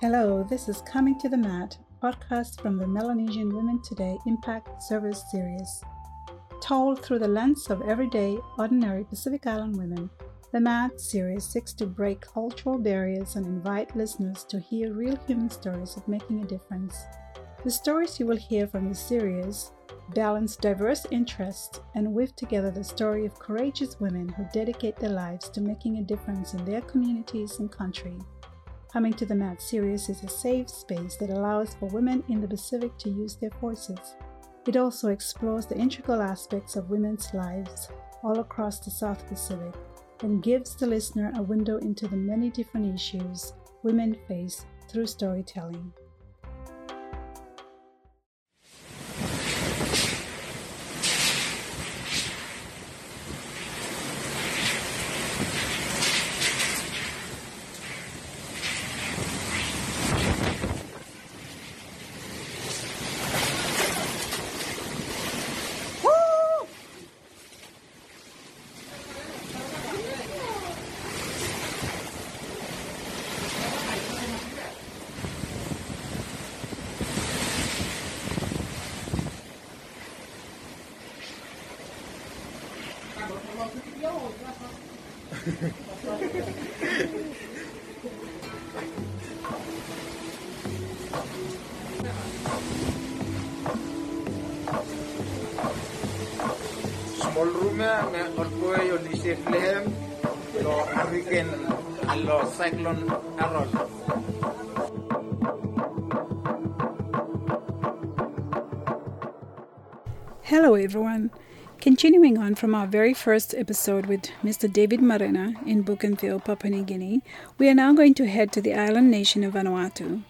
Hello, this is Coming to the Mat, podcast from the Melanesian Women Today Impact Service Series. Told through the lens of everyday, ordinary Pacific Island women, the MAT series seeks to break cultural barriers and invite listeners to hear real human stories of making a difference. The stories you will hear from this series balance diverse interests and weave together the story of courageous women who dedicate their lives to making a difference in their communities and country. Coming to the Mat series is a safe space that allows for women in the Pacific to use their voices. It also explores the integral aspects of women's lives all across the South Pacific and gives the listener a window into the many different issues women face through storytelling. Cyclone Hello, everyone. Continuing on from our very first episode with Mr. David Marena in Bougainville, Papua New Guinea, we are now going to head to the island nation of Vanuatu.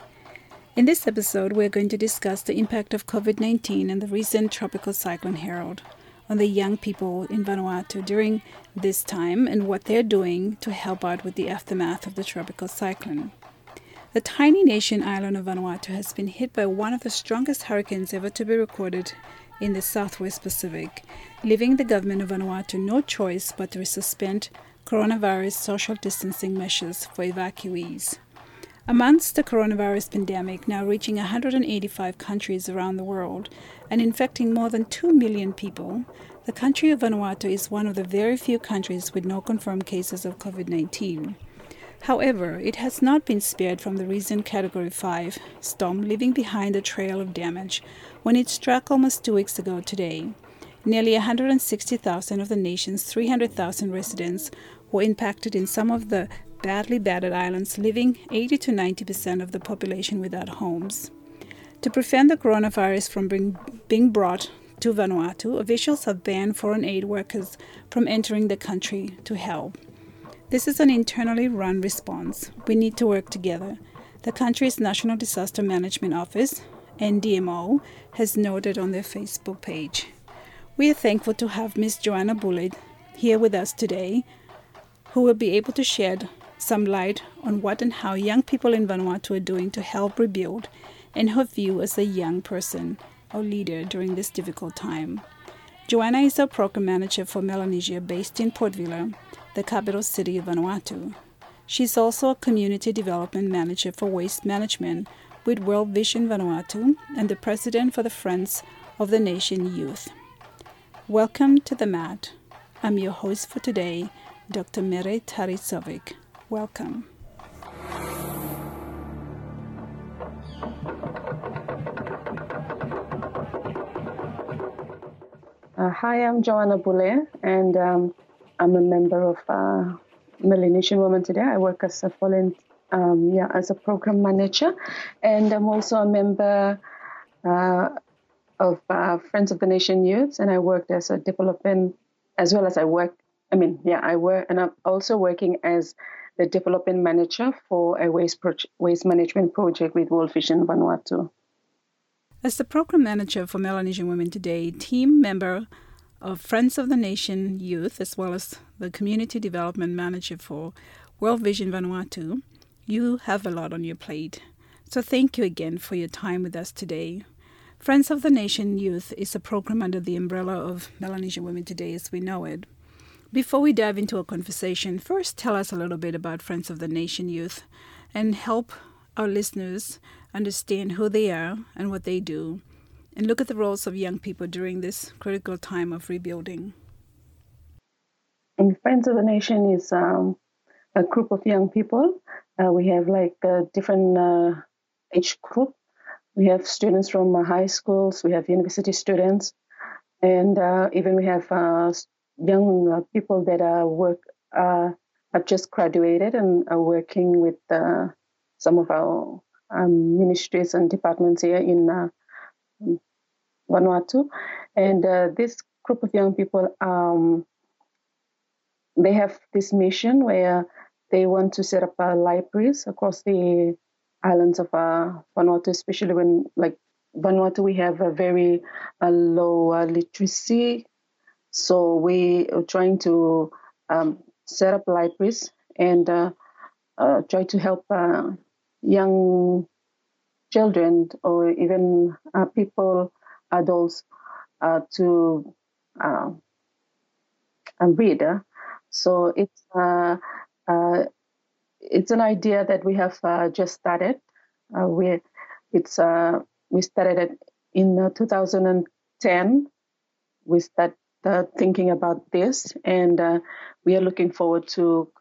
In this episode, we are going to discuss the impact of COVID 19 and the recent tropical cyclone Harold on the young people in Vanuatu during this time and what they're doing to help out with the aftermath of the tropical cyclone. The tiny nation island of Vanuatu has been hit by one of the strongest hurricanes ever to be recorded in the southwest Pacific, leaving the government of Vanuatu no choice but to suspend coronavirus social distancing measures for evacuees. Amongst the coronavirus pandemic now reaching 185 countries around the world and infecting more than 2 million people, the country of Vanuatu is one of the very few countries with no confirmed cases of COVID 19. However, it has not been spared from the recent Category 5 storm, leaving behind a trail of damage when it struck almost two weeks ago today. Nearly 160,000 of the nation's 300,000 residents were impacted in some of the badly battered islands, leaving 80 to 90 percent of the population without homes. To prevent the coronavirus from being, being brought to Vanuatu, officials have banned foreign aid workers from entering the country to help. This is an internally run response. We need to work together. The country's National Disaster Management Office, NDMO, has noted on their Facebook page. We are thankful to have Ms. Joanna Bullitt here with us today, who will be able to shed some light on what and how young people in Vanuatu are doing to help rebuild and her view as a young person or leader during this difficult time. Joanna is a program manager for Melanesia based in Port Vila the capital city of Vanuatu. She's also a community development manager for waste management with World Vision Vanuatu and the president for the Friends of the Nation Youth. Welcome to the mat. I'm your host for today, Dr. Mere Tarisovic. Welcome. Uh, hi, I'm Joanna Boulay, and um, I'm a member of uh, Melanesian Women Today. I work as a volunteer, um, yeah, as a program manager, and I'm also a member uh, of uh, Friends of the Nation Youth, and I worked as a development, as well as I work. I mean, yeah, I work, and I'm also working as the development manager for a waste pro- waste management project with World Vision Vanuatu. As the program manager for Melanesian Women Today, team member of Friends of the Nation Youth, as well as the Community Development Manager for World Vision Vanuatu, you have a lot on your plate. So thank you again for your time with us today. Friends of the Nation Youth is a program under the umbrella of Melanesian Women Today as we know it. Before we dive into a conversation, first tell us a little bit about Friends of the Nation Youth and help our listeners understand who they are and what they do, and look at the roles of young people during this critical time of rebuilding. And Friends of the Nation is um, a group of young people. Uh, we have like a different uh, age group. We have students from uh, high schools, we have university students, and uh, even we have uh, young people that are work have just graduated and are working with some of our um, ministries and departments here in Vanuatu. And this group of young people, um, they have this mission where they want to set up uh, libraries across the islands of uh, Vanuatu, especially when, like Vanuatu, we have a very uh, low uh, literacy. So we are trying to um, set up libraries and uh, uh, try to help young children or even uh, people, adults, uh, to uh, read. So it's uh, uh, it's an idea that we have uh, just started. Uh, we it's we started it in 2010. We started thinking about this, and we are looking forward to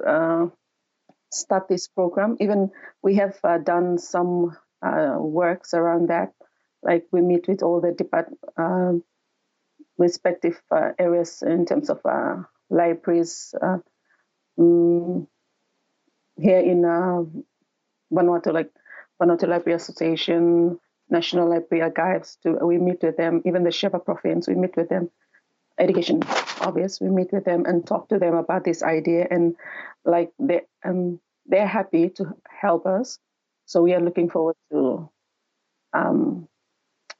start this program. Even we have done some works around that like we meet with all the depart, uh, respective uh, areas in terms of uh, libraries um, here in uh, Vanuatu, like Vanuatu Library Association, National Library Archives. To, we meet with them, even the Shefa Province, we meet with them. Education, obvious, we meet with them and talk to them about this idea, and like they um, they're happy to help us. So we are looking forward to um,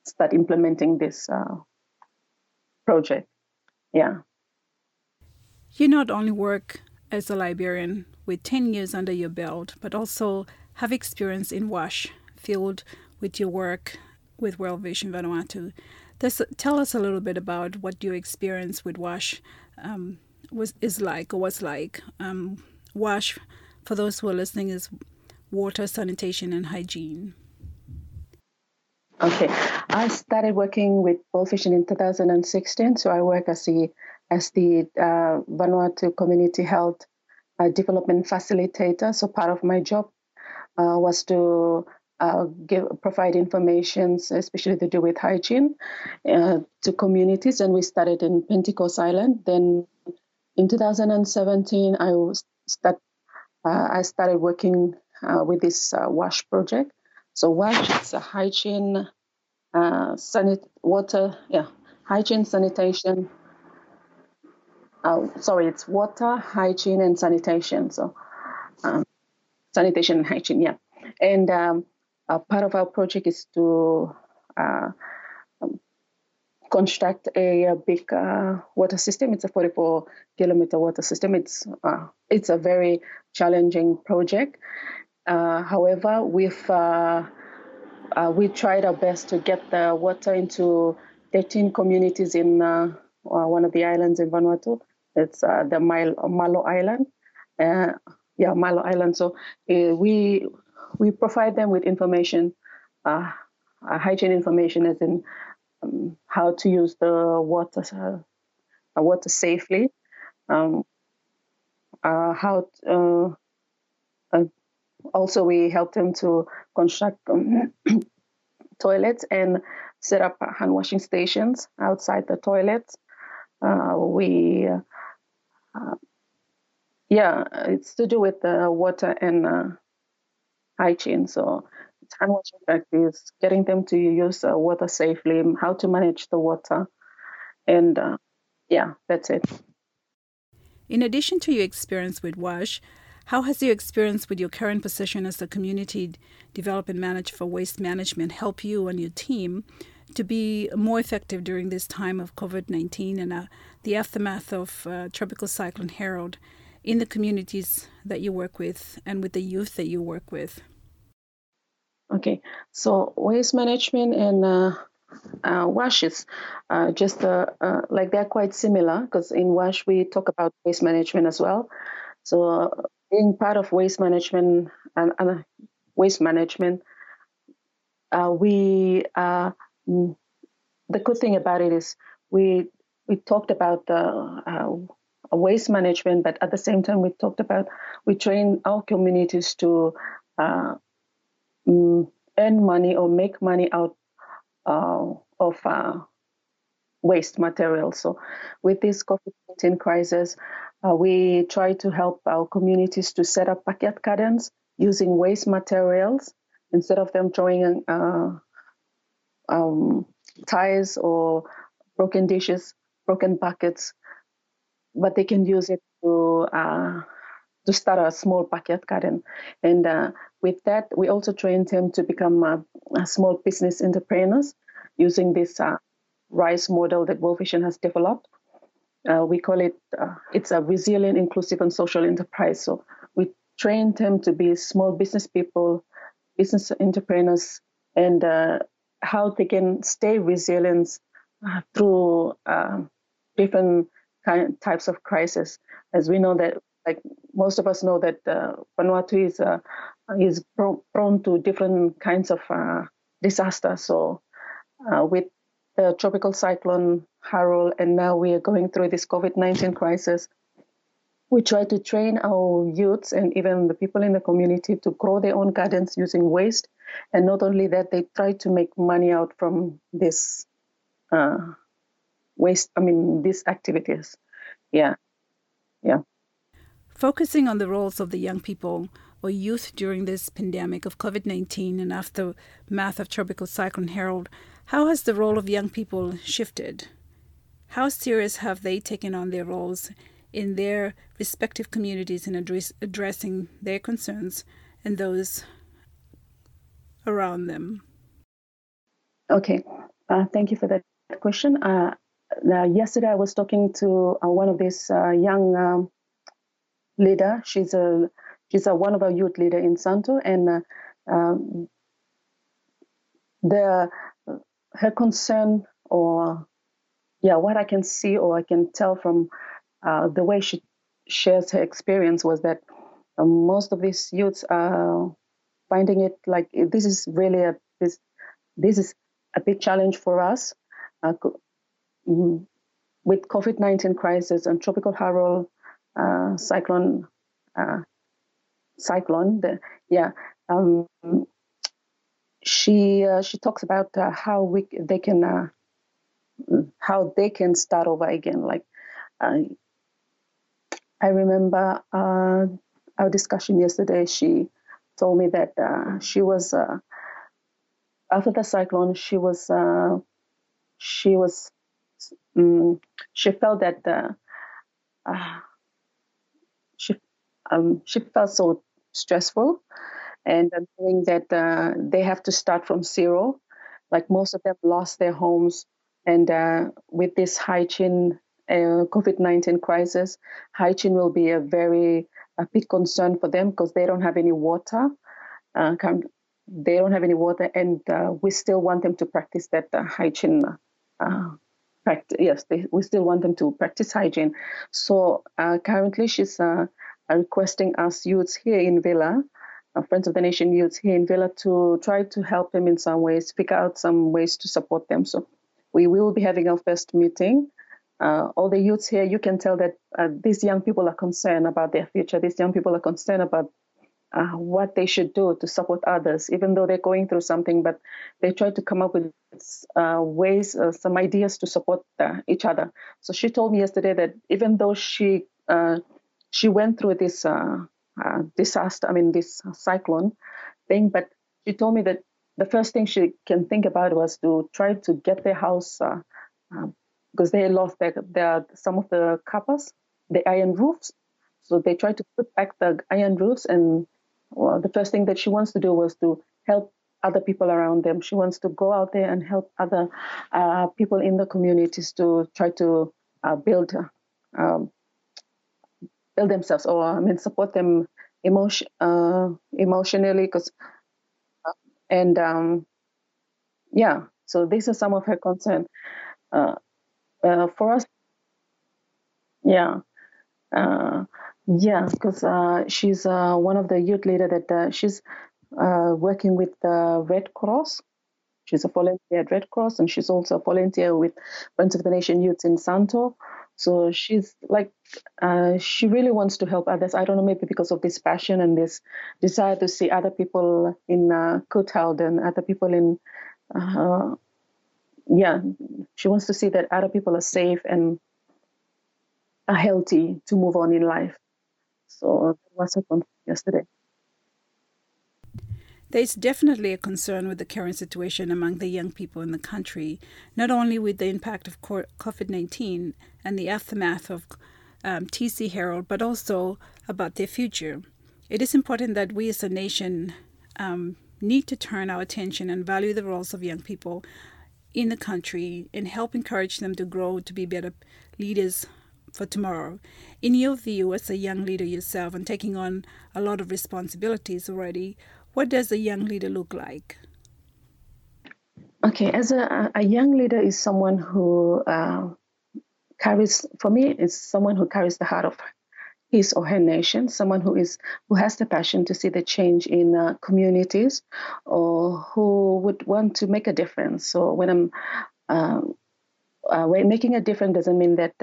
start implementing this uh, project. Yeah. You not only work as a librarian with 10 years under your belt, but also have experience in WASH field with your work with World Vision Vanuatu. This, tell us a little bit about what your experience with WASH um, was is like or was like. Um, WASH, for those who are listening, is water, sanitation, and hygiene. Okay, I started working with Vision in 2016. So I work as the as the uh, Vanuatu Community Health uh, Development Facilitator. So part of my job uh, was to uh, give provide information, especially to do with hygiene, uh, to communities. And we started in Pentecost Island. Then in 2017, I start, uh, I started working with this WASH project. So WASH is a hygiene, sanit- water, yeah, hygiene, sanitation, uh, sorry, it's water, hygiene, and sanitation. So, um, sanitation and hygiene, yeah. And um, part of our project is to uh, um, construct a, a big uh, water system. It's a 44 kilometer water system. It's uh, it's a very challenging project. Uh, however, we've uh, we tried our best to get the water into 13 communities in one of the islands in Vanuatu. It's uh, the Malo Island. Uh, yeah, Malo Island. So uh, we we provide them with information, uh, hygiene information, as in um, how to use the water uh, water safely, um, uh, how. also, we help them to construct um, toilets and set up hand washing stations outside the toilets. we uh, yeah, it's to do with the water and uh, hygiene. So hand washing practice, getting them to use uh, water safely, how to manage the water, and uh, yeah, that's it. In addition to your experience with WASH, how has your experience with your current position as the community development manager for waste management help you and your team to be more effective during this time of COVID 19 and uh, the aftermath of uh, Tropical Cyclone Harold in the communities that you work with and with the youth that you work with? Okay, so waste management and uh, uh, WASH is uh, just uh, uh, like they're quite similar because in WASH we talk about waste management as well. So uh, being part of waste management and, and waste management, uh, we the good thing about it is we we talked about the waste management, but at the same time we talked about we train our communities to mm, earn money or make money out uh, of uh, waste material. So, with this COVID 19 crisis, uh, we try to help our communities to set up backyard gardens using waste materials instead of them throwing uh, um, tires or broken dishes, broken buckets, but they can use it to uh, to start a small backyard garden. And uh, with that, we also trained him to become a, small business entrepreneurs using this uh, RISE model that World Vision has developed. Uh, we call it, uh, it's a resilient, inclusive, and social enterprise. So we trained him to be small business people, business entrepreneurs, and uh, how they can stay resilient through different kind, types of crisis. As we know that like most of us know that uh, Vanuatu is uh, is prone to different kinds of uh, disasters. So uh, with the tropical cyclone Harold, and now we are going through this COVID nineteen crisis. We try to train our youths and even the people in the community to grow their own gardens using waste, and not only that, they try to make money out from this uh, waste. I mean, these activities. Yeah, yeah. Focusing on the roles of the young people or youth during this pandemic of COVID 19 and aftermath of Tropical Cyclone Harold, how has the role of young people shifted? How serious have they taken on their roles in their respective communities in address, addressing their concerns and those around them? Okay, uh, thank you for that question. Uh, yesterday, I was talking to uh, one of these uh, young um, leader. She's a she's a one of our youth leader in Santo, and uh, um, the her concern or yeah, what I can see or I can tell from uh, the way she shares her experience was that uh, most of these youths are finding it like this is really a this this is a big challenge for us uh, mm, with COVID nineteen crisis and tropical Harold uh, cyclone uh, cyclone. The, yeah, um, she uh, she talks about uh, how we they can uh, how they can start over again. Like I remember our discussion yesterday. She told me that she was after the cyclone. She was she was um, she felt that uh, um, she felt so stressful, and knowing that uh, they have to start from zero, like most of them lost their homes, and uh, with this hygiene uh, COVID nineteen crisis, hygiene will be a very a big concern for them because they don't have any water. Uh, they don't have any water, and uh, we still want them to practice that uh, hygiene practice. Yes, they, we still want them to practice hygiene. So currently, she's uh, requesting us youths here in Vila, uh, Friends of the Nation youths here in Vila, to try to help them in some ways, figure out some ways to support them. So we will be having our first meeting. Uh, all the youths here, you can tell that uh, these young people are concerned about their future. These young people are concerned about uh, what they should do to support others, even though they're going through something, but they try to come up with uh, ways, uh, some ideas to support each other. So she told me yesterday that even though she she went through this uh, disaster, I mean this cyclone thing, but she told me that the first thing she can think about was to try to get their house because they lost their, their some of the kapas, the iron roofs. So they tried to put back the iron roofs and well, the first thing that she wants to do was to help other people around them. She wants to go out there and help other uh, people in the communities to try to uh, build um, build themselves, or I mean, support them emotion uh, emotionally, because uh, and um, yeah. So these are some of her concerns. Uh, uh, for us, yeah, uh, yeah, because uh, she's one of the youth leader that she's working with the Red Cross. She's a volunteer at Red Cross, and she's also a volunteer with Friends of the Nation Youth in Santo. So she's like, uh, she really wants to help others. I don't know, maybe because of this passion and this desire to see other people in uh, and other people in, uh, yeah, she wants to see that other people are safe and are healthy to move on in life. So that was her yesterday. There is definitely a concern with the current situation among the young people in the country, not only with the impact of COVID 19 and the aftermath of um, TC Harold, but also about their future. It is important that we as a nation um, need to turn our attention and value the roles of young people in the country and help encourage them to grow to be better leaders for tomorrow. In your view, as a young leader yourself and taking on a lot of responsibilities already, what does a young leader look like? Okay, as a, a young leader is someone who uh, carries, for me, is someone who carries the heart of his or her nation, someone who is who has the passion to see the change in uh, communities, or who would want to make a difference. So when I'm um, uh, making a difference doesn't mean that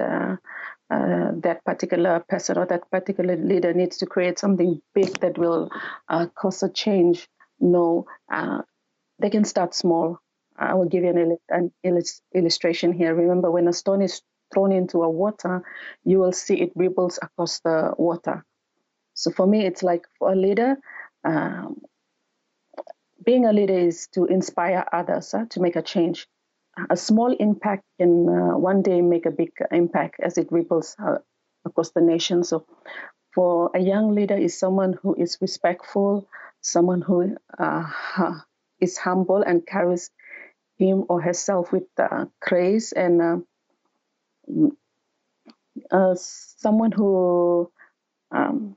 uh, that particular person or that particular leader needs to create something big that will uh, cause a change. No, uh, they can start small. I will give you an, an illustration here. Remember, when a stone is thrown into a water, you will see it ripples across the water. So for me, it's like for a leader, um, being a leader is to inspire others uh, to make a change a small impact can uh, one day make a big impact as it ripples uh, across the nation. So, for a young leader, is someone who is respectful, someone who uh, is humble and carries him or herself with uh, grace, and uh, uh, someone who, um,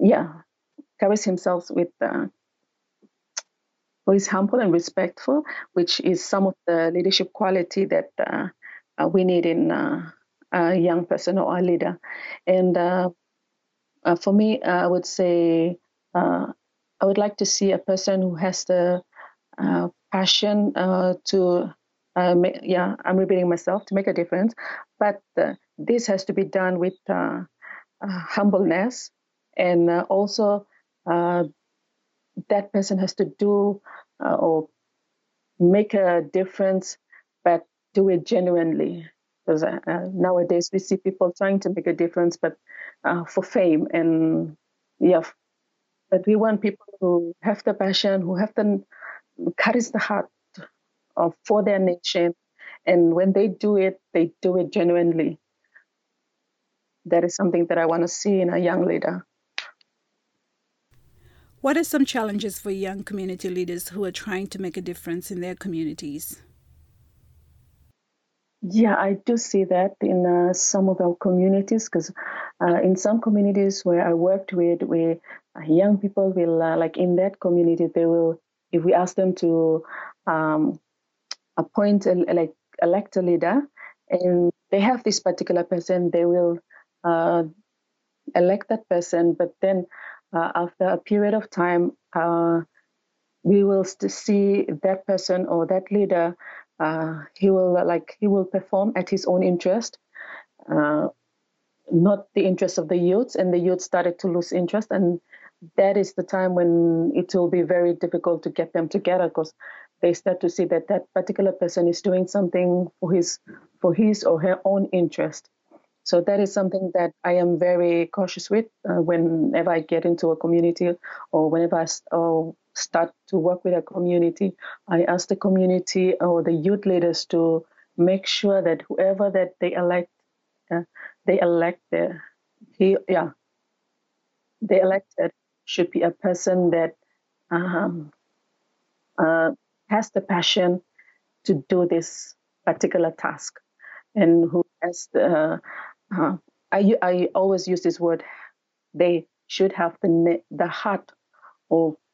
yeah, carries himself with who is humble and respectful, which is some of the leadership quality that uh, uh, we need in uh, a young person or a leader. And uh, uh, for me, I would say I would like to see a person who has the passion to, make, yeah, I'm repeating myself, to make a difference. But this has to be done with humbleness and also that person has to do uh, or make a difference, but do it genuinely. Because uh, uh, nowadays we see people trying to make a difference, but uh, for fame and yeah. But we want people who have the passion, who have the carries the heart of, for their nation, and when they do it, they do it genuinely. That is something that I want to see in a young leader. What are some challenges for young community leaders who are trying to make a difference in their communities? Yeah, I do see that in uh, some of our communities because uh, in some communities where I worked with, where uh, young people will, uh, like in that community, they will, if we ask them to um, appoint, a, like elect a leader, and they have this particular person, they will uh, elect that person, but then uh, after a period of time, uh, we will see that person or that leader. Uh, he will like he will perform at his own interest, uh, not the interest of the youths, and the youth started to lose interest, and that is the time when it will be very difficult to get them together because they start to see that that particular person is doing something for his for his or her own interest so that is something that I am very cautious with uh, whenever I get into a community or whenever I uh, start to work with a community. I ask the community or the youth leaders to make sure that whoever that they elect, uh, they elect the, he, yeah, they elected should be a person that um, uh, has the passion to do this particular task and who has the uh, I, I always use this word. They should have the the heart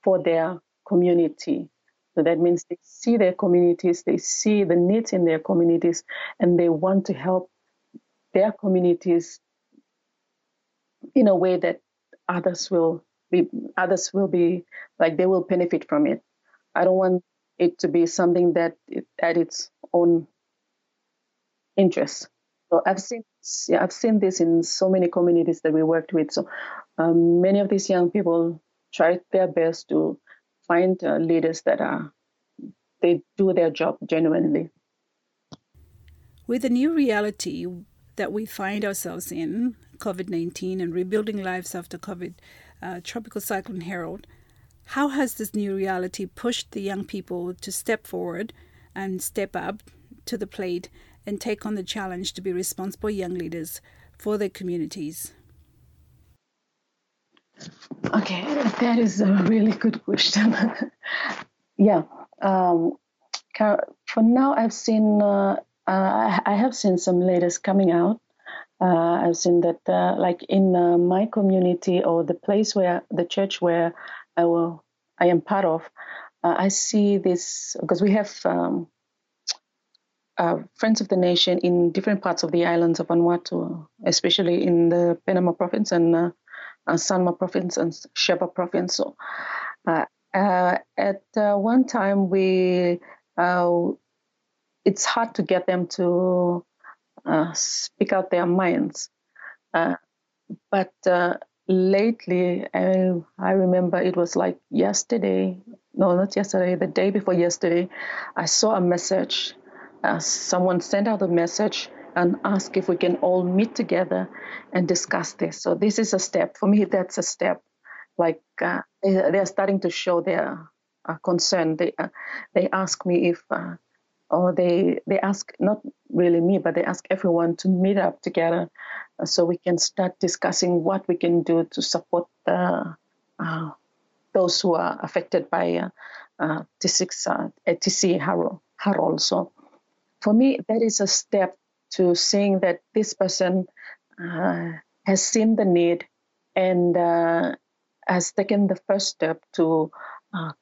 for their community. So that means they see their communities, they see the needs in their communities, and they want to help their communities in a way that others will be others will be like they will benefit from it. I don't want it to be something that it, at its own interest. So I've seen yeah, I've seen this in so many communities that we worked with. So um, many of these young people try their best to find uh, leaders that are they do their job genuinely. With the new reality that we find ourselves in, COVID 19 and rebuilding lives after COVID, uh, Tropical Cyclone Harold, how has this new reality pushed the young people to step forward and step up to the plate and take on the challenge to be responsible young leaders for their communities? Okay, that is a really good question. yeah, um, for now I've seen uh, uh, I have seen some leaders coming out. Uh, I've seen that, uh, like in uh, my community or the place where the church where I will I am part of, uh, I see this because we have um, Friends of the Nation in different parts of the islands of Vanuatu, especially in the Penama province and uh, Sanma province and Shefa province. So, uh, uh, at one time, we it's hard to get them to speak out their minds. but lately, I, I remember it was like yesterday, no, not yesterday, the day before yesterday, I saw a message. Uh, someone sent out a message and ask if we can all meet together and discuss this. So this is a step for me. That's a step. Like uh, they, are starting to show their uh, concern. They uh, they ask me if, uh, or they they ask not really me, but they ask everyone to meet up together, uh, so we can start discussing what we can do to support the, uh, those who are affected by uh, T6 uh, TC Harold. So for me, that is a step to seeing that this person uh, has seen the need and uh, has taken the first step to uh,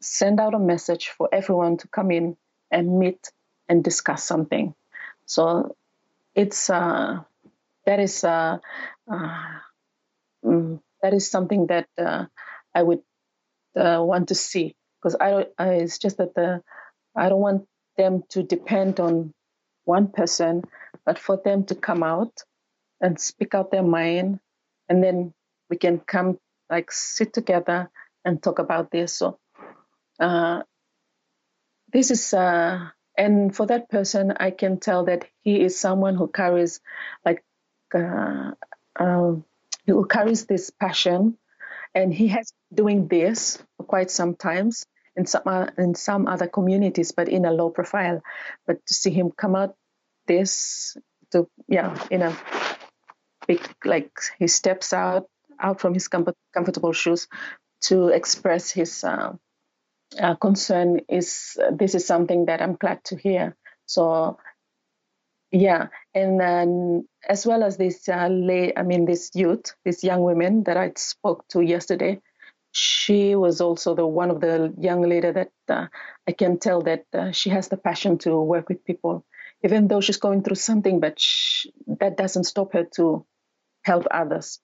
send out a message for everyone to come in and meet and discuss something. So it's uh, that is uh, uh, mm, that is something that I would want to see because I, I it's just that the I don't want them to depend on one person, but for them to come out and speak out their mind, and then we can come like sit together and talk about this. So uh, this is uh, and for that person, I can tell that he is someone who carries like uh, um, who carries this passion, and he has been doing this for quite some times in some uh, in some other communities, but in a low profile. But to see him come out this to yeah in a big like he steps out out from his comfort, comfortable shoes to express his uh, uh, concern is this is something that I'm glad to hear. So yeah, and then as well as this uh, lay, I mean this youth, these young women that I spoke to yesterday, she was also the one of the young lady that uh, I can tell that uh, she has the passion to work with people, even though she's going through something, but she, that doesn't stop her to help others.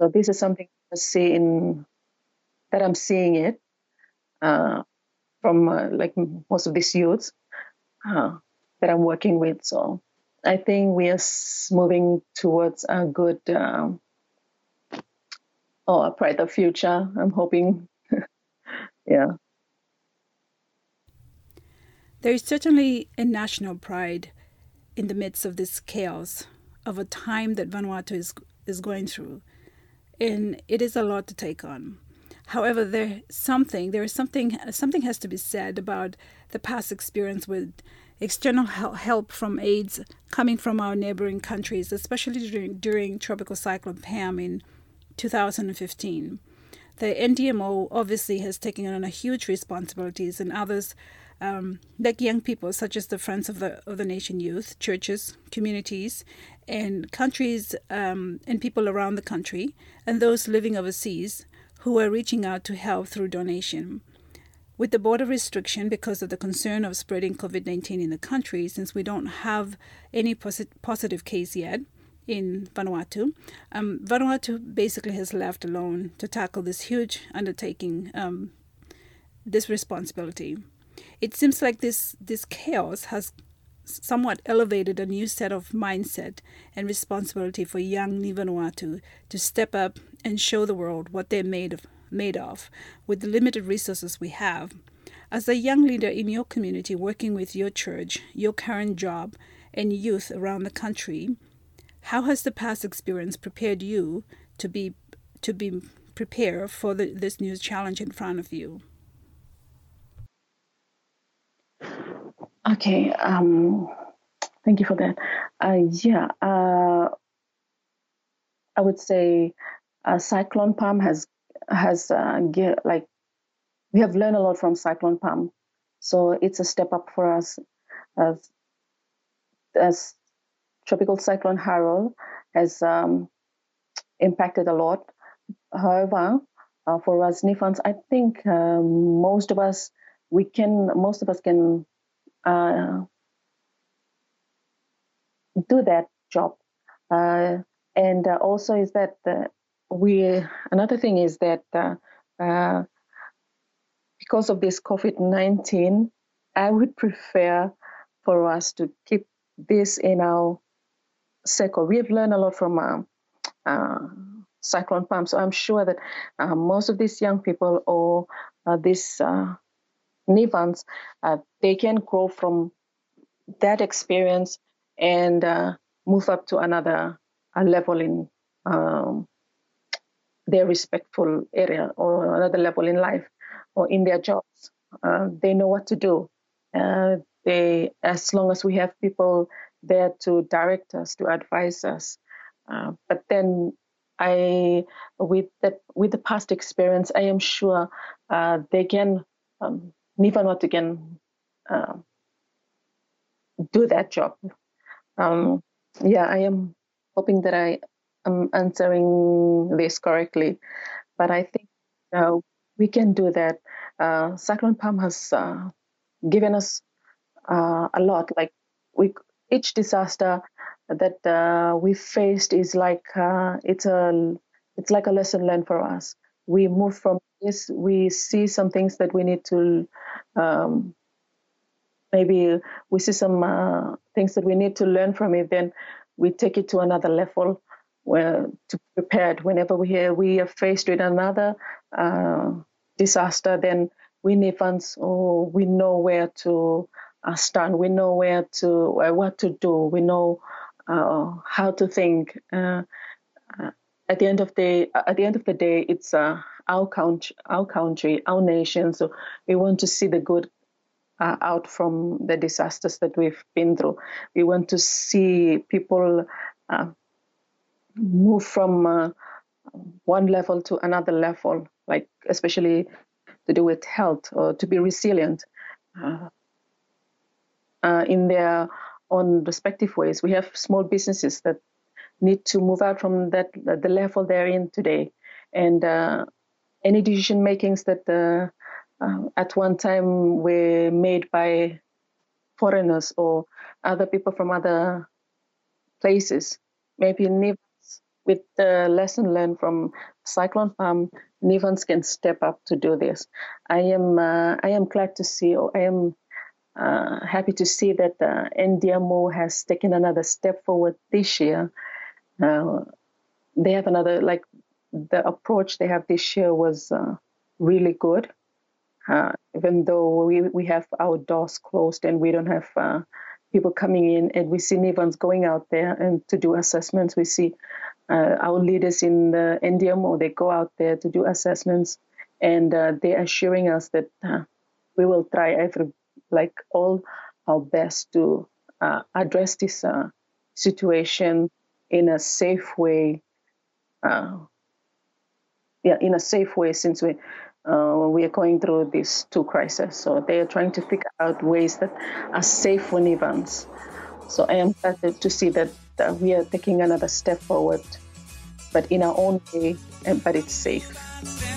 So this is something I see in that I'm seeing it uh, from uh, like most of these youths uh, that I'm working with. So I think we are moving towards a good um, or a brighter future. I'm hoping. yeah. There is certainly a national pride in the midst of this chaos of a time that Vanuatu is is going through, and it is a lot to take on. However, there something there is something something has to be said about the past experience with external help from aids coming from our neighboring countries, especially during, during Tropical Cyclone Pam in 2015. The NDMO obviously has taken on a huge responsibilities, and others, um, like young people, such as the Friends of the of the Nation Youth, churches, communities, and countries um, and people around the country, and those living overseas, who are reaching out to help through donation. with the border restriction because of the concern of spreading COVID 19 in the country, since we don't have any posit- positive case yet in Vanuatu, um, Vanuatu basically has left alone to tackle this huge undertaking, um, this responsibility. It seems like this, this chaos has somewhat elevated a new set of mindset and responsibility for young Ni Vanuatu to step up and show the world what they're made of made of with the limited resources we have. As a young leader in your community working with your church, your current job, and youth around the country, how has the past experience prepared you to be to be prepared for the, this new challenge in front of you? Okay, um, thank you for that. Uh, yeah, uh, I would say uh, Cyclone Pam has has uh, get, like we have learned a lot from Cyclone Pam, so it's a step up for us as as tropical cyclone Harold has um, impacted a lot. However, uh, for us Nivans, I think uh, most of us we can most of us can uh, do that job. Uh, and uh, also is that we another thing is that because of this COVID nineteen, I would prefer for us to keep this in our circle. We have learned a lot from uh, uh, Cyclone Pam, so I'm sure that uh, most of these young people or these Nivans, uh, they can grow from that experience and uh, move up to another level in um, their respectful area or another level in life or in their jobs. Uh, they know what to do. Uh, they, as long as we have people there to direct us, to advise us. Uh, but then I, with that, with the past experience, I am sure uh, they can um, Nivanot can uh, do that job. Um, yeah, I am hoping that I am answering this correctly, but I think uh, we can do that. Uh, Cyclone Pam has uh, given us uh, a lot. Like we, each disaster that uh, we faced is like uh, it's a it's like a lesson learned for us. We move from this, we see some things that we need to um, maybe we see some uh, things that we need to learn from it. Then we take it to another level where to prepare whenever we hear we are faced with another uh, disaster. Then we need funds or we know where to uh, stand. We know where to uh, what to do. We know uh, how to think. Uh, at the end of the at the end of the day, it's uh, our country, our country, our nation. So we want to see the good uh, out from the disasters that we've been through. We want to see people uh, move from uh, one level to another level, like especially to do with health or to be resilient uh, uh, in their own respective ways. We have small businesses that need to move out from that the level they're in today, and uh, any decision makings that uh, uh, at one time were made by foreigners or other people from other places. Maybe Nivans, with the lesson learned from Cyclone Pam, Nivans can step up to do this. I am uh, I am glad to see, or I am uh, happy to see that uh, NDMO has taken another step forward this year. Uh, they have another like the approach they have this year was uh, really good. Uh, even though we, we have our doors closed and we don't have people coming in, and we see Nivans going out there and to do assessments. We see our leaders in the NDMO, they go out there to do assessments, and they're assuring us that we will try every, like all our best to address this situation in a safe way uh, yeah, in a safe way since we uh, we are going through these two crises. So they are trying to figure out ways that are safe for Nivans. So I am glad to see that uh, we are taking another step forward, but in our own way, but it's safe.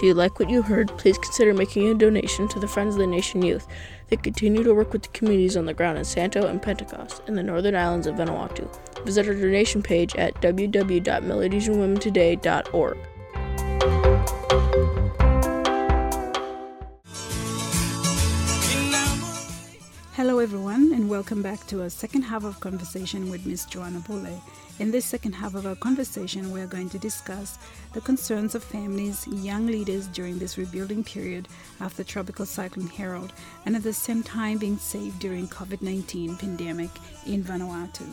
If you like what you heard, please consider making a donation to the Friends of the Nation Youth. They continue to work with the communities on the ground in Santo and Pentecost in the northern islands of Vanuatu. Visit our donation page at www.melanesianwomentoday.org. Hello, everyone, and welcome back to our second half of conversation with Ms. Joanna Bule. In this second half of our conversation, we are going to discuss the concerns of families, young leaders during this rebuilding period after Tropical Cyclone Harold, and at the same time being saved during COVID-19 pandemic in Vanuatu.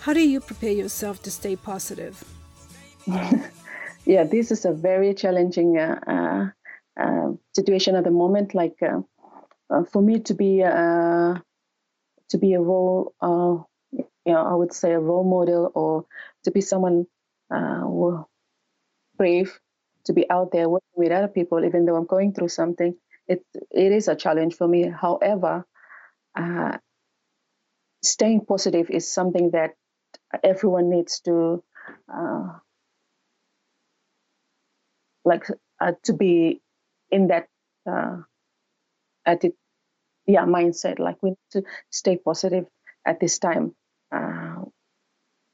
How do you prepare yourself to stay positive? yeah, this is a very challenging uh, uh, uh, situation at the moment. Like uh, for me to be uh, to be a role, you know, I would say a role model, or to be someone brave, to be out there working with other people, even though I'm going through something. It it is a challenge for me. However, staying positive is something that everyone needs to uh, like uh, to be in that uh, attitude, yeah, mindset. Like we need to stay positive at this time, uh,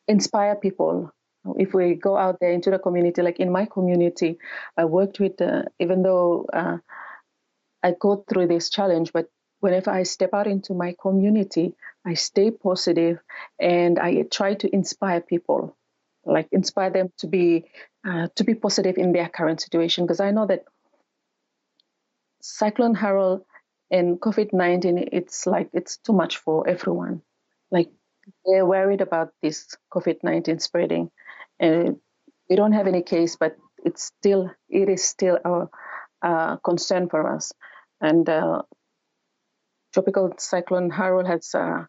inspire people. If we go out there into the community, like in my community, I worked with, uh, even though uh, I go through this challenge, but whenever I step out into my community, I stay positive and I try to inspire people, like inspire them to be uh, to be positive in their current situation. Because I know that Cyclone Harold and COVID nineteen, it's like it's too much for everyone. Like they're worried about this COVID nineteen spreading, and we don't have any case, but it's still it is still a, a concern for us. And uh, tropical cyclone Harold has uh,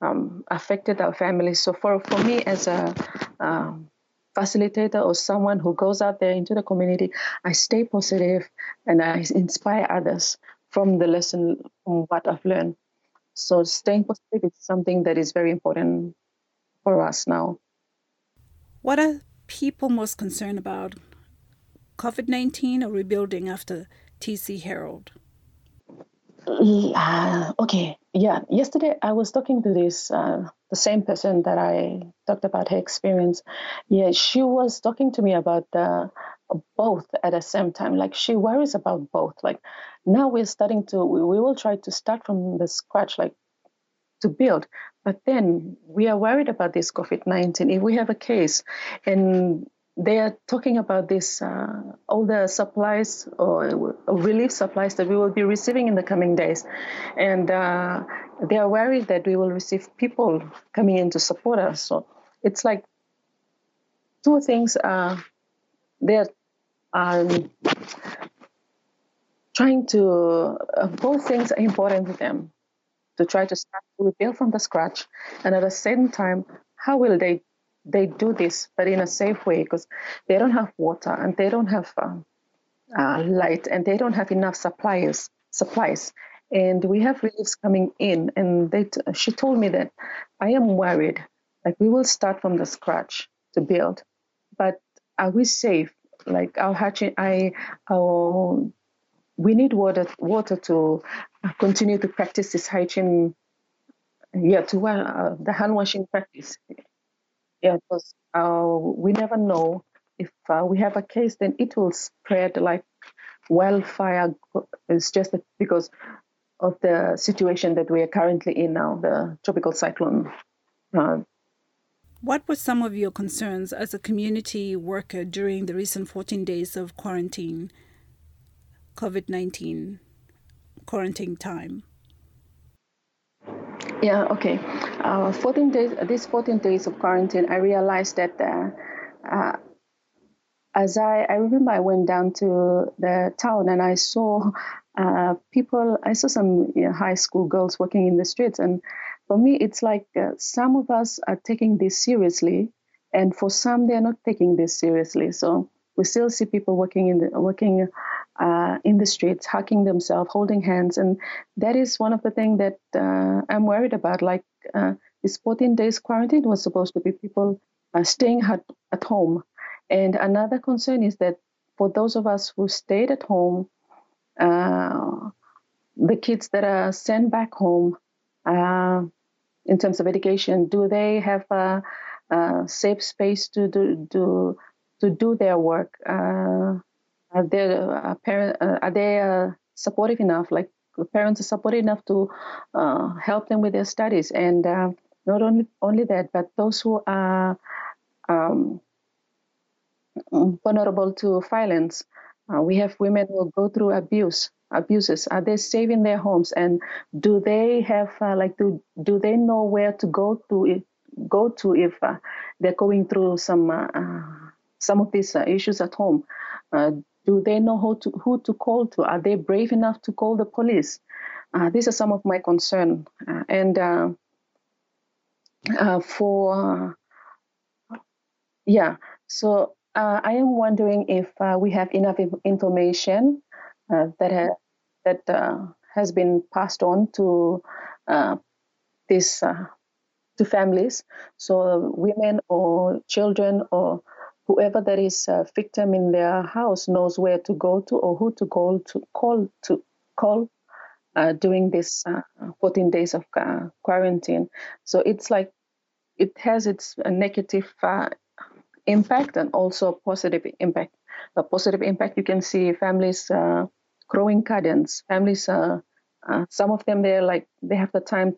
um, affected our families. So for, for me as a um, facilitator or someone who goes out there into the community, I stay positive and I inspire others from the lesson from what I've learned. So staying positive is something that is very important for us now. What are people most concerned about? COVID 19 or rebuilding after TC Harold? Uh, okay, yeah. Yesterday I was talking to this uh, the same person that I talked about her experience. Yeah, she was talking to me about uh, both at the same time. Like she worries about both. Like now we're starting to we, will try to start from the scratch, like to build. But then we are worried about this COVID nineteen. If we have a case and they are talking about this uh, all the supplies or relief supplies that we will be receiving in the coming days and uh, they are worried that we will receive people coming in to support us so it's like two things uh, they're um, trying to uh, both things are important to them to try to start to rebuild from the scratch and at the same time how will they they do this, but in a safe way because they don't have water and they don't have um, uh, light and they don't have enough suppliers supplies. And we have reliefs coming in, and they t- she told me that I am worried. Like we will start from the scratch to build, but are we safe? Like our hatching, I our we need water water to continue to practice this hygiene yeah to uh, the hand washing practice yeah, because uh, we never know if uh, we have a case, then it will spread like wildfire. It's just because of the situation that we are currently in now, the tropical cyclone. Uh, what were some of your concerns as a community worker during the recent 14 days of quarantine, COVID 19 quarantine time? Yeah, okay. Uh, 14 days, these 14 days of quarantine, I realized that uh, uh, as I, I remember I went down to the town and I saw uh, people, I saw some you know, high school girls walking in the streets. And for me, it's like uh, some of us are taking this seriously, and for some, they're not taking this seriously. So we still see people working in the, working uh, in the streets, hugging themselves, holding hands, and that is one of the things that uh, I'm worried about. Like uh, this 14 days quarantine was supposed to be people uh, staying at, at home. And another concern is that for those of us who stayed at home, uh, the kids that are sent back home, uh, in terms of education, do they have a, a safe space to do, do to do their work? Uh, are they uh, parent, uh, are they uh, supportive enough? Like parents are supportive enough to help them with their studies, and not only only that, but those who are um, vulnerable to violence. Uh, we have women who go through abuse abuses? Are they safe in their homes? And do they have uh, like do do they know where to go to if, go to if uh, they're going through some uh, uh some of these uh, issues at home? Uh, do they know who to who to call to? Are they brave enough to call the police? These are some of my concern. And for yeah. So uh, I am wondering if uh, we have enough information uh, that ha- that uh, has been passed on to uh, this to families, so women or children or whoever that is a victim in their house knows where to go to or who to call to call to call uh, during this uh, 14 days of uh, quarantine. So it's like it has its negative impact and also positive impact. The positive impact you can see families uh, growing gardens. Families, are, uh, some of them they're like they have the time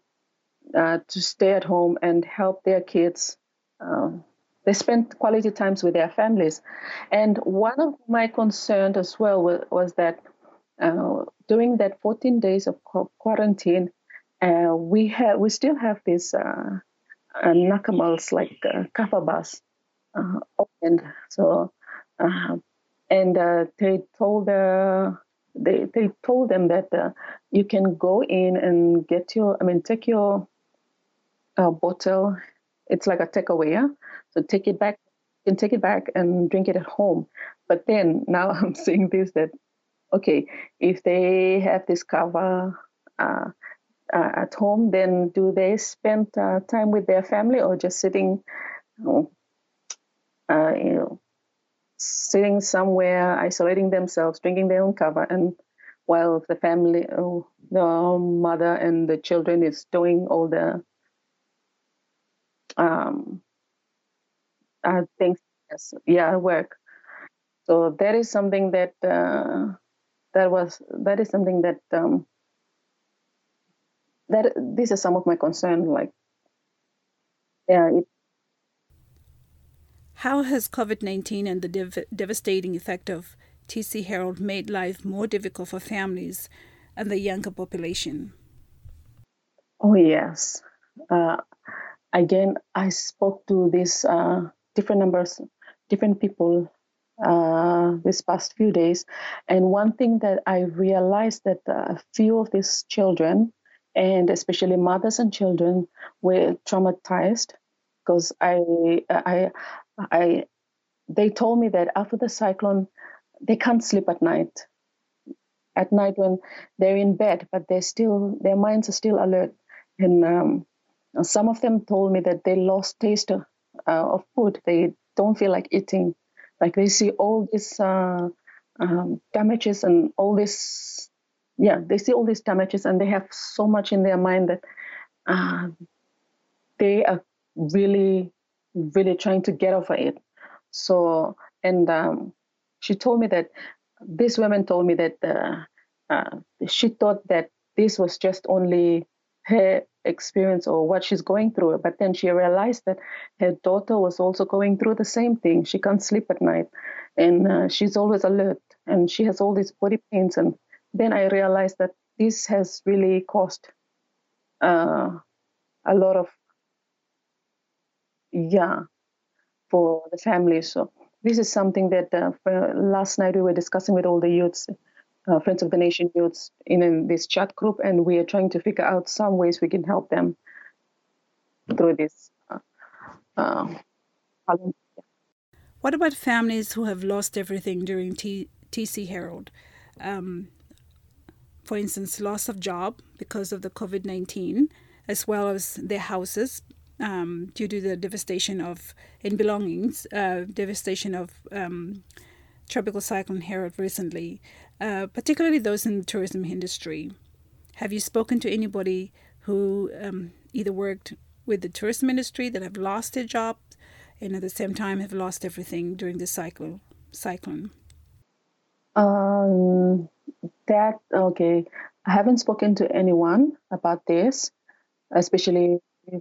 uh, to stay at home and help their kids. Um, they spend quality times with their families, and one of my concerns as well was, was that uh, during that 14 days of quarantine, uh, we have we still have these uh, nakamals like uh, kava bars uh, opened. So, uh, and uh, they told uh, they they told them that uh, you can go in and get your, I mean, take your uh, bottle. It's like a takeaway, yeah? so take it back. You can take it back and drink it at home. But then now I'm seeing this that okay, if they have this kava. Uh, at home, then do they spend uh, time with their family or just sitting you know, uh, you know, sitting somewhere, isolating themselves, drinking their own kava, and while the family, oh, the mother and the children is doing all the um, uh, things, yes, yeah, work. So that is something that uh, that was that is something that um, that this is some of my concern. Like, yeah, it how has COVID 19 and the dev- devastating effect of TC Harold made life more difficult for families and the younger population? Oh, yes. Uh, again, I spoke to these uh, different numbers, different people uh, this past few days. And one thing that I realized that a few of these children, and especially mothers and children, were traumatized because I, I, I they told me that after the cyclone, they can't sleep at night. At night when they're in bed, but they're still their minds are still alert. And um, some of them told me that they lost taste uh, of food. They don't feel like eating. Like they see all these uh, um, damages and all this. Yeah, they see all these damages, and they have so much in their mind that uh, they are really really trying to get over it. So, and um, she told me that this woman told me that uh, uh, she thought that this was just only her experience or what she's going through. But then she realized that her daughter was also going through the same thing. She can't sleep at night and uh, she's always alert and she has all these body pains. And then I realized that this has really caused uh, a lot of yeah for the family. So this is something that uh, last night we were discussing with all the youths uh, friends of the nation youths in, in, this chat group and we are trying to figure out some ways we can help them through this uh, uh what about families who have lost everything during T- tc Harold? Um, for instance loss of job because of the covid-19 as well as their houses um, due to the devastation of in belongings, uh, devastation of um, tropical cyclone Harold recently, uh, particularly those in the tourism industry. Have you spoken to anybody who um, either worked with the tourism industry that have lost their job and at the same time have lost everything during the cycle, Cyclone. Um, that okay. I haven't spoken to anyone about this, especially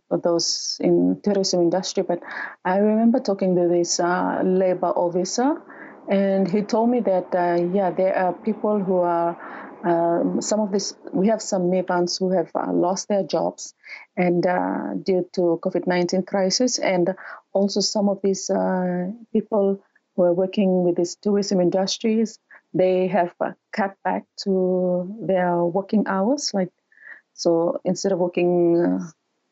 for those in tourism industry. But I remember talking to this uh, labor officer, and he told me that uh, yeah, there are people who are um, some of this, we have some migrants who have uh, lost their jobs and uh, due to COVID-19 crisis, and also some of these uh, people who are working with these tourism industries, they have uh, cut back to their working hours. Like, so instead of working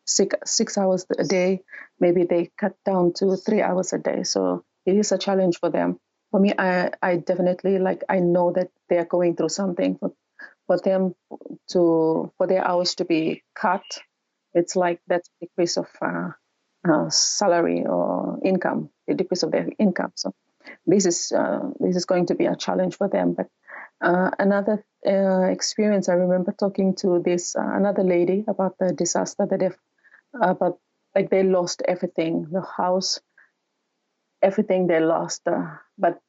six six hours a day, maybe they cut down to three hours a day. So it is a challenge for them for me, I, I definitely like I know that they are going through something. For, for them to for their hours to be cut, it's like that's a decrease of uh, uh, salary or income, a decrease of their income. So this is uh, this is going to be a challenge for them. But uh, another uh, experience, I remember talking to this uh, another lady about the disaster that they've about like they lost everything, the house, everything they lost. but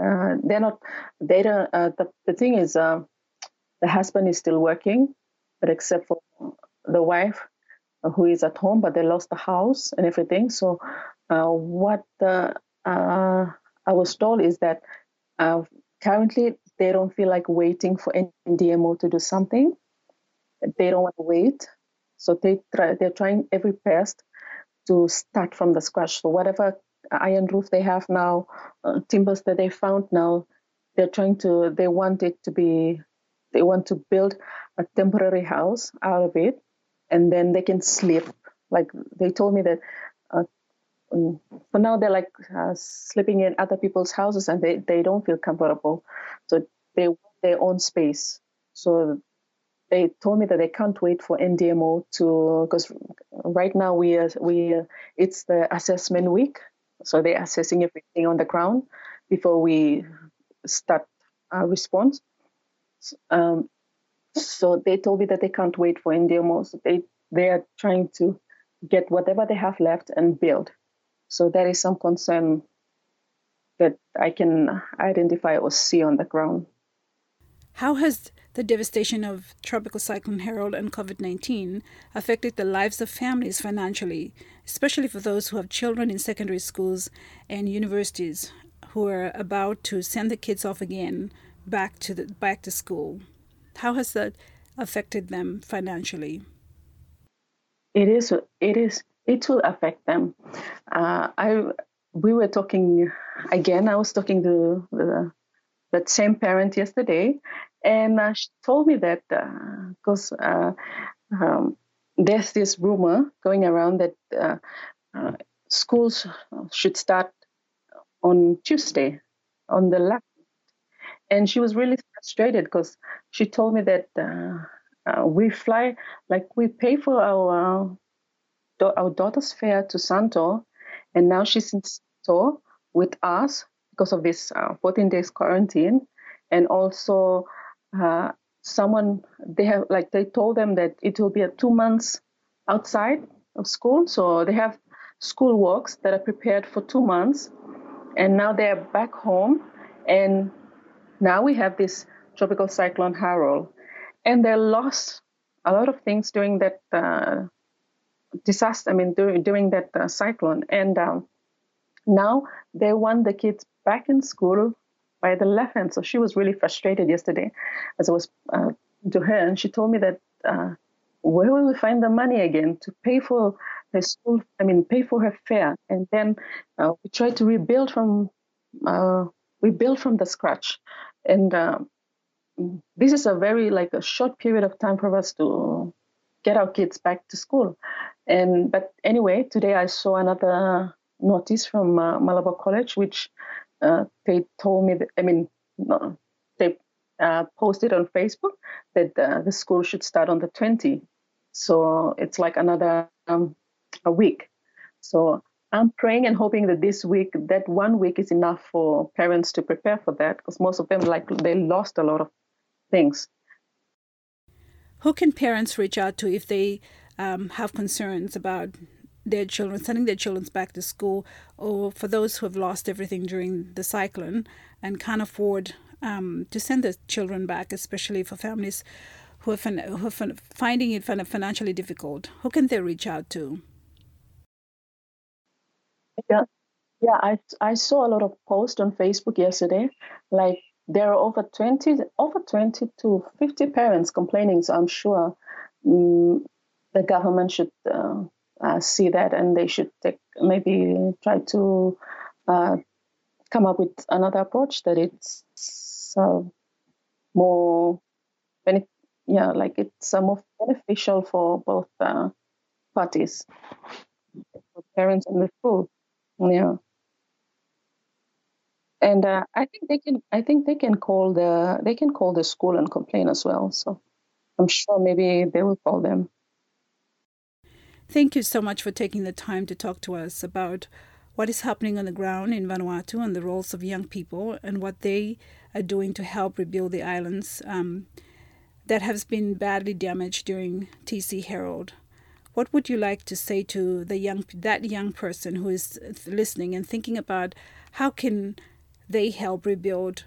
uh, they're not they don't uh, the, the thing is uh, the husband is still working but except for the wife uh, who is at home but they lost the house and everything. So uh, what uh, i was told is that currently they don't feel like waiting for ndmo to do something. They don't want to wait so they try they're trying every best to start from the scratch so whatever iron roof they have now, uh, timbers that they found now, they're trying to, they want it to be, they want to build a temporary house out of it, and then they can sleep. Like they told me that uh, um, for now they're like uh, sleeping in other people's houses and they, they don't feel comfortable. So they want their own space. So they told me that they can't wait for NDMO to because right now we are, we it's the assessment week so they're assessing everything on the ground before we start our response. Um, so they told me that they can't wait for NDMO. So they they are trying to get whatever they have left and build. So there is some concern that I can identify or see on the ground. How has the devastation of Tropical Cyclone Harold and COVID 19 affected the lives of families financially, especially for those who have children in secondary schools and universities who are about to send the kids off again back to the back to school. How has that affected them financially? It is. It is. It will affect them. Uh, I. We were talking again. I was talking to the that same parent yesterday, and uh, she told me that because uh, uh, um, there's this rumor going around that uh, uh, schools should start on Tuesday, on the left. And she was really frustrated because she told me that we fly, like we pay for our our daughter's fare to Santo, and now she's in Santo with us because of this uh, 14 days quarantine, and also uh, someone they have like they told them that it will be a two months outside of school. So they have school works that are prepared for two months and now they're back home and now we have this tropical cyclone harold and they lost a lot of things during that uh, disaster i mean during, during that uh, cyclone. And um, now they want the kids back in school by the left hand. So she was really frustrated yesterday as I was uh, to her, and she told me that uh, where will we find the money again to pay for her school? I mean, pay for her fare, and then uh, we try to rebuild from uh, we build from the scratch, and uh, this is a very like a short period of time for us to get our kids back to school. And but anyway, today I saw another notice from uh, Malapoa College, which uh, they told me that, I mean, no, they uh, posted on Facebook that uh, the school should start on the 20. So it's like another um, a week. So I'm praying and hoping that this week, that one week is enough for parents to prepare for that because most of them, like, they lost a lot of things. Who can parents reach out to if they um, have concerns about their children, sending their children back to school, or for those who have lost everything during the cyclone and can't afford um, to send their children back, especially for families who are, fin- who are finding it financially difficult? Who can they reach out to? Yeah, yeah. I I saw a lot of posts on Facebook yesterday. Like there are over twenty, over twenty to fifty parents complaining. So I'm sure um, the government should uh, uh, see that and they should take, maybe try to uh, come up with another approach that it's uh, more benef- yeah like it's uh, more beneficial for both uh, parties. For parents and the school. Yeah. And uh, I think they can I think they can call the they can call the school and complain as well so I'm sure maybe they will call them Thank you so much for taking the time to talk to us about what is happening on the ground in Vanuatu and the roles of young people and what they are doing to help rebuild the islands um, that has been badly damaged during TC Harold. What would you like to say to the young that young person who is listening and thinking about how can they help rebuild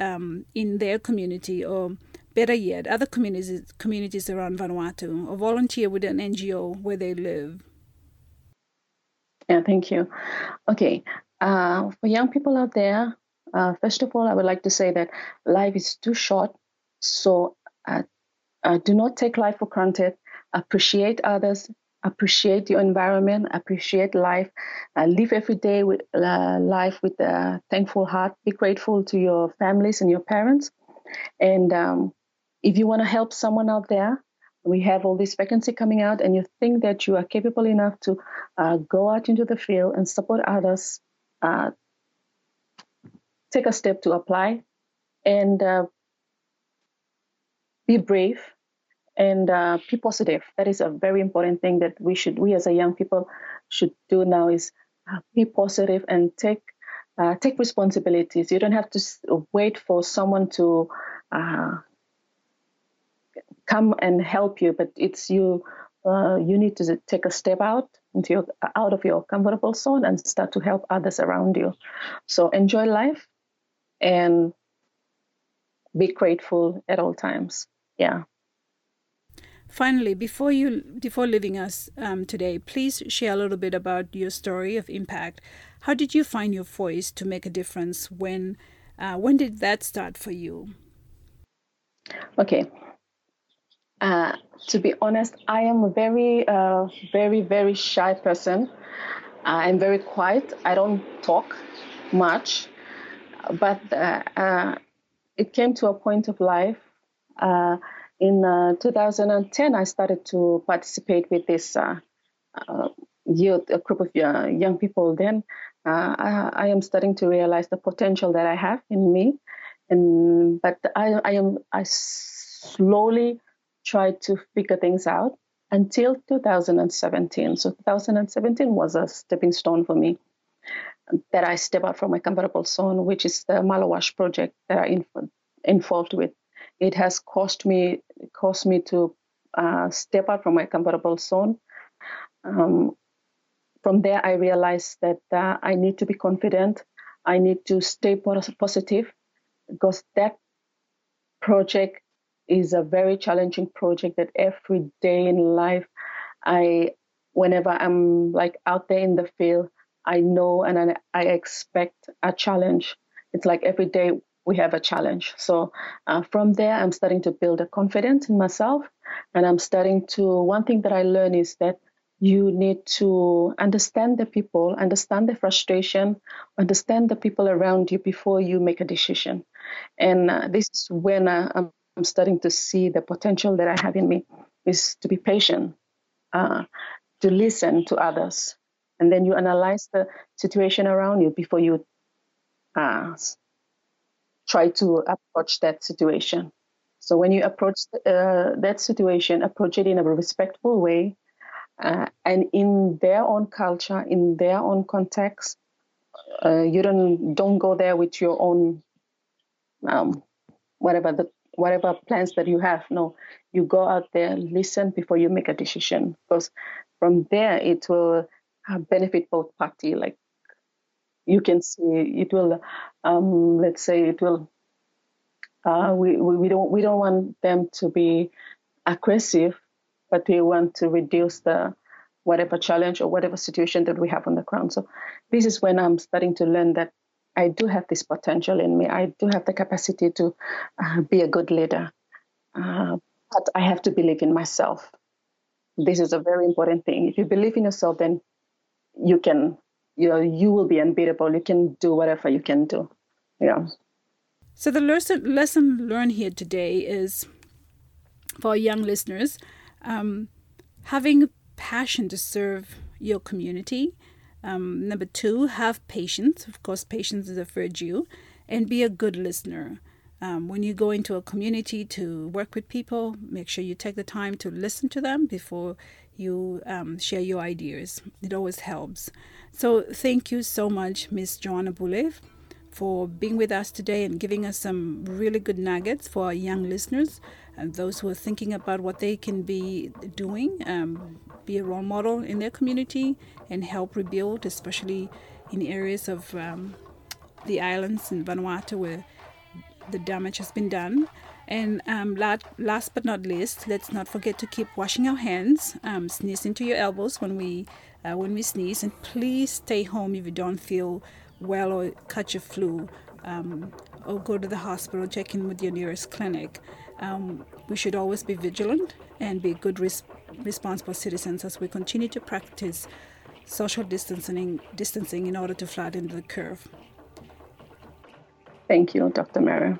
um, in their community or Better yet, other communities, communities around Vanuatu or volunteer with an NGO where they live. Yeah, thank you. Okay, uh, for young people out there, uh, first of all, I would like to say that life is too short, so uh, uh do not take life for granted. Appreciate others, appreciate your environment, appreciate life, uh, live every day with uh, life with a thankful heart. Be grateful to your families and your parents, and um, if you want to help someone out there, we have all this vacancy coming out, and you think that you are capable enough to uh, go out into the field and support others, uh, take a step to apply and uh, be brave and uh, be positive. That is a very important thing that we should, we as a young people, should do now is uh, be positive and take uh, take responsibilities. You don't have to wait for someone to come and help you, but it's you. Uh, you need to take a step out into your, out of your comfortable zone and start to help others around you. So enjoy life and be grateful at all times. Yeah. Finally, before you before leaving us um, today, please share a little bit about your story of impact. How did you find your voice to make a difference? When uh, when did that start for you? Okay, uh, to be honest, I am a very, uh, very, very shy person. I'm very quiet. I don't talk much. But uh, uh it came to a point of life. Uh, in 2010, I started to participate with this youth, a group of young people. Then I, I, am starting to realize the potential that I have in me. And but I, I am I slowly tried to figure things out until 2017. So 2017 was a stepping stone for me that I step out from my comfortable zone, which is the Malawash project that I'm involved with. It has cost me cost me to uh, step out from my comfortable zone. Um, from there, I realized that uh, I need to be confident. I need to stay positive because that project is a very challenging project that every day in life I whenever I'm like out there in the field, I know and I, I expect a challenge. It's like every day we have a challenge. So uh, from there, I'm starting to build a confidence in myself. And I'm starting to, one thing that I learned is that you need to understand the people, understand the frustration, understand the people around you before you make a decision. And uh, this is when uh, I'm I'm starting to see the potential that I have in me is to be patient, uh, to listen to others, and then you analyze the situation around you before you uh, try to approach that situation. So when you approach uh, that situation, approach it in a respectful way. uh, and in their own culture, in their own context. Uh, you don't don't go there with your own um, whatever the whatever plans that you have. No, you go out there, listen before you make a decision, because from there it will benefit both party. Like you can see, it will, um, let's say, it will. Uh, we, we, we don't we don't want them to be aggressive, but we want to reduce the whatever challenge or whatever situation that we have on the ground. So this is when I'm starting to learn that I do have this potential in me. I do have the capacity to uh, be a good leader, uh, but I have to believe in myself. This is a very important thing. If you believe in yourself, then you can, you know, you will be unbeatable. You can do whatever you can do. Yeah. So the lesson lesson learned here today is for young listeners, um, having passion to serve your community. Um, number two, have patience. Of course, patience is a virtue, and be a good listener. Um, when you go into a community to work with people, make sure you take the time to listen to them before you um, share your ideas. It always helps. So, thank you so much, Miss Joanna Bulev, for being with us today and giving us some really good nuggets for our young listeners and those who are thinking about what they can be doing, um, be a role model in their community and help rebuild, especially in areas of um, the islands in Vanuatu where the damage has been done. And um, last but not least, let's not forget to keep washing our hands, um, sneeze into your elbows when we uh, when we sneeze, and please stay home if you don't feel well or catch a flu, um, or go to the hospital, check in with your nearest clinic. Um, we should always be vigilant and be good, res- responsible citizens as we continue to practice social distancing, distancing in order to flatten the curve. Thank you, Dr. Mary.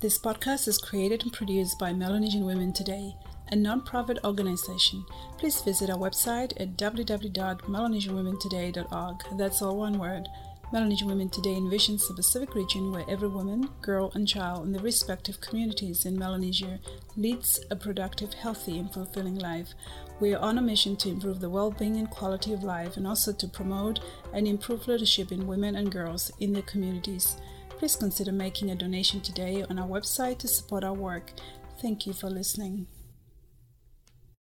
This podcast is created and produced by Melanesian Women Today a non-profit organization, please visit our website at www.melanesianwomentoday.org. That's all one word. Melanesian Women Today envisions a Pacific region where every woman, girl, and child in the respective communities in Melanesia leads a productive, healthy, and fulfilling life. We are on a mission to improve the well being and quality of life and also to promote and improve leadership in women and girls in their communities. Please consider making a donation today on our website to support our work. Thank you for listening.